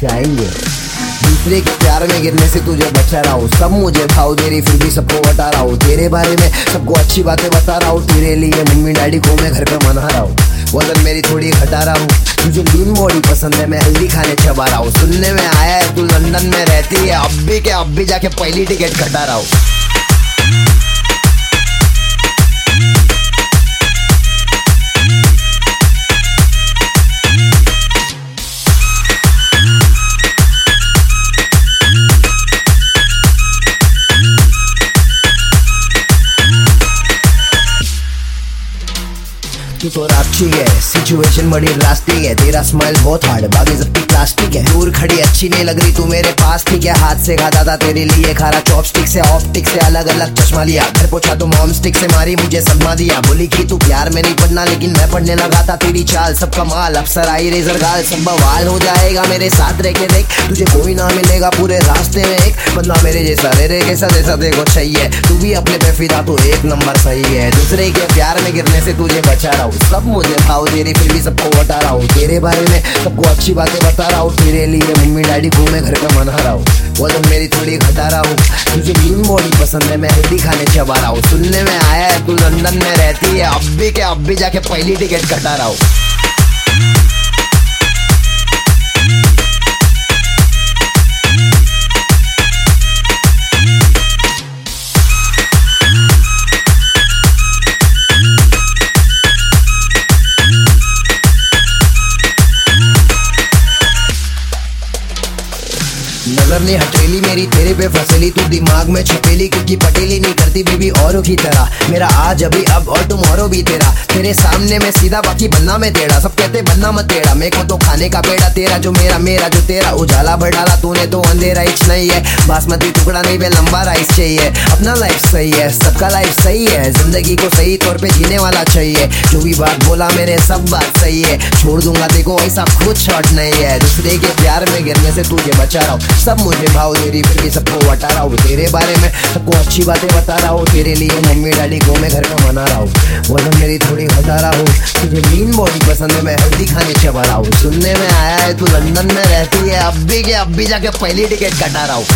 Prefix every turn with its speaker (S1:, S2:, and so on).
S1: प्यार में गिरने से तुझे बचा रहा हूँ। सब मुझे भाव दे रही फिर भी सबको बता रहा हूँ। तेरे बारे में सबको अच्छी बातें बता रहा हूँ। तेरे लिए मम्मी डैडी को मैं घर पे मना रहा हूँ। वज़न मेरी थोड़ी घटा रहा हूँ। तुझे लीन बॉडी पसंद है, मैं हेल्दी खाने चबा रहा हूँ। सुनने में आया है, तू लंदन में रहती है। अब भी के अब भी जाके पहली टिकट कटा रहा हूँ। तू तो राक्षी है। सिचुएशन बड़ी ड्रास्टिक है। तेरा स्माइल बहुत हार्ड बाकी सबकी प्लास्टिक है। दूर खड़ी अच्छी नहीं लग रही। तू मेरे पास ठीक है हाथ से खाता था तेरे लिए। खारा चॉपस्टिक से ऑप्टिक से अलग अलग चश्मा लिया। घर पोछा तो मॉम स्टिक से मारी, मुझे सदमा दिया। बोली कि तू प्यार में नहीं पढ़ना, लेकिन मैं पढ़ने लगा था तेरी चाल। सब कमाल अफसर आई रेजर गाल सब बवाल हो जाएगा मेरे साथ। रह के देख, तुझे कोई ना मिलेगा पूरे रास्ते में एक। बंदा मेरे जैसा, रे रे, कैसा जैसा देखो चाहिए। तू भी अपने पे फिदा तो एक नंबर सही है। दूसरे के प्यार में गिरने से तुझे बचा रहा हूँ। सब मुझे भाव रही फिर भी सबको बता रहा हूँ तेरे बारे में सबको अच्छी बातें बता रहा हूँ तेरे लिए मम्मी, डैडी को मैं घर का मना रहा हूँ वो वज़न मेरी थोड़ी घटा रहा हूँ। तुझे मीन बॉडी पसंद है, मैं हेल्दी खाने चबा रहा हूँ। सुनने में आया है, तू लंदन में रहती है। अब भी के अब भी जाके पहली टिकट कटा रहा हूँ। no नज़र ने हटेली मेरी तेरे पे फसेली, तू दिमाग में छपेली, क्योंकि पटेली नहीं करती बीबी औरों की तरह। मेरा आज, अभी, अब और टुमारो भी तेरा। तेरे सामने में सीधा, बाकी बनना में तेरा। सब कहते, बनना मत तेरा। मेरे को तो खाने का पेड़ा तेरा, जो मेरा मेरा, जो तेरा। उजाला भर डाला तूने तो अंधेरा इच नहीं है। बासमती टुकड़ा नहीं बे लंबा राइस चाहिए। अपना लाइफ सही है, सबका लाइफ सही है। ज़िंदगी को सही तौर पे जीने वाला चाहिए। जो भी बात बोला मेरे, सब बात सही है। छोड़ दूँगा, देखो ऐसा कुछ शॉर्ट नहीं है। दूसरे के प्यार में गिरने से तुझे बचा रहा हूँ। सब मुझे भाव, तेरी फिर भी सबको बता रहा हूँ। तेरे बारे में सबको अच्छी बातें बता रहा हूँ। तेरे लिए मम्मी डैडी को मैं घर में मना रहा हूँ। वज़न मेरी थोड़ी घटा रहा हूँ। तुझे लीन बॉडी पसंद है, मैं हल्दी खाने चबा रहा हूँ। सुनने में आया है, तू लंदन में रहती है। अब भी के अब भी जाके पहली टिकट कटा रहा हूँ।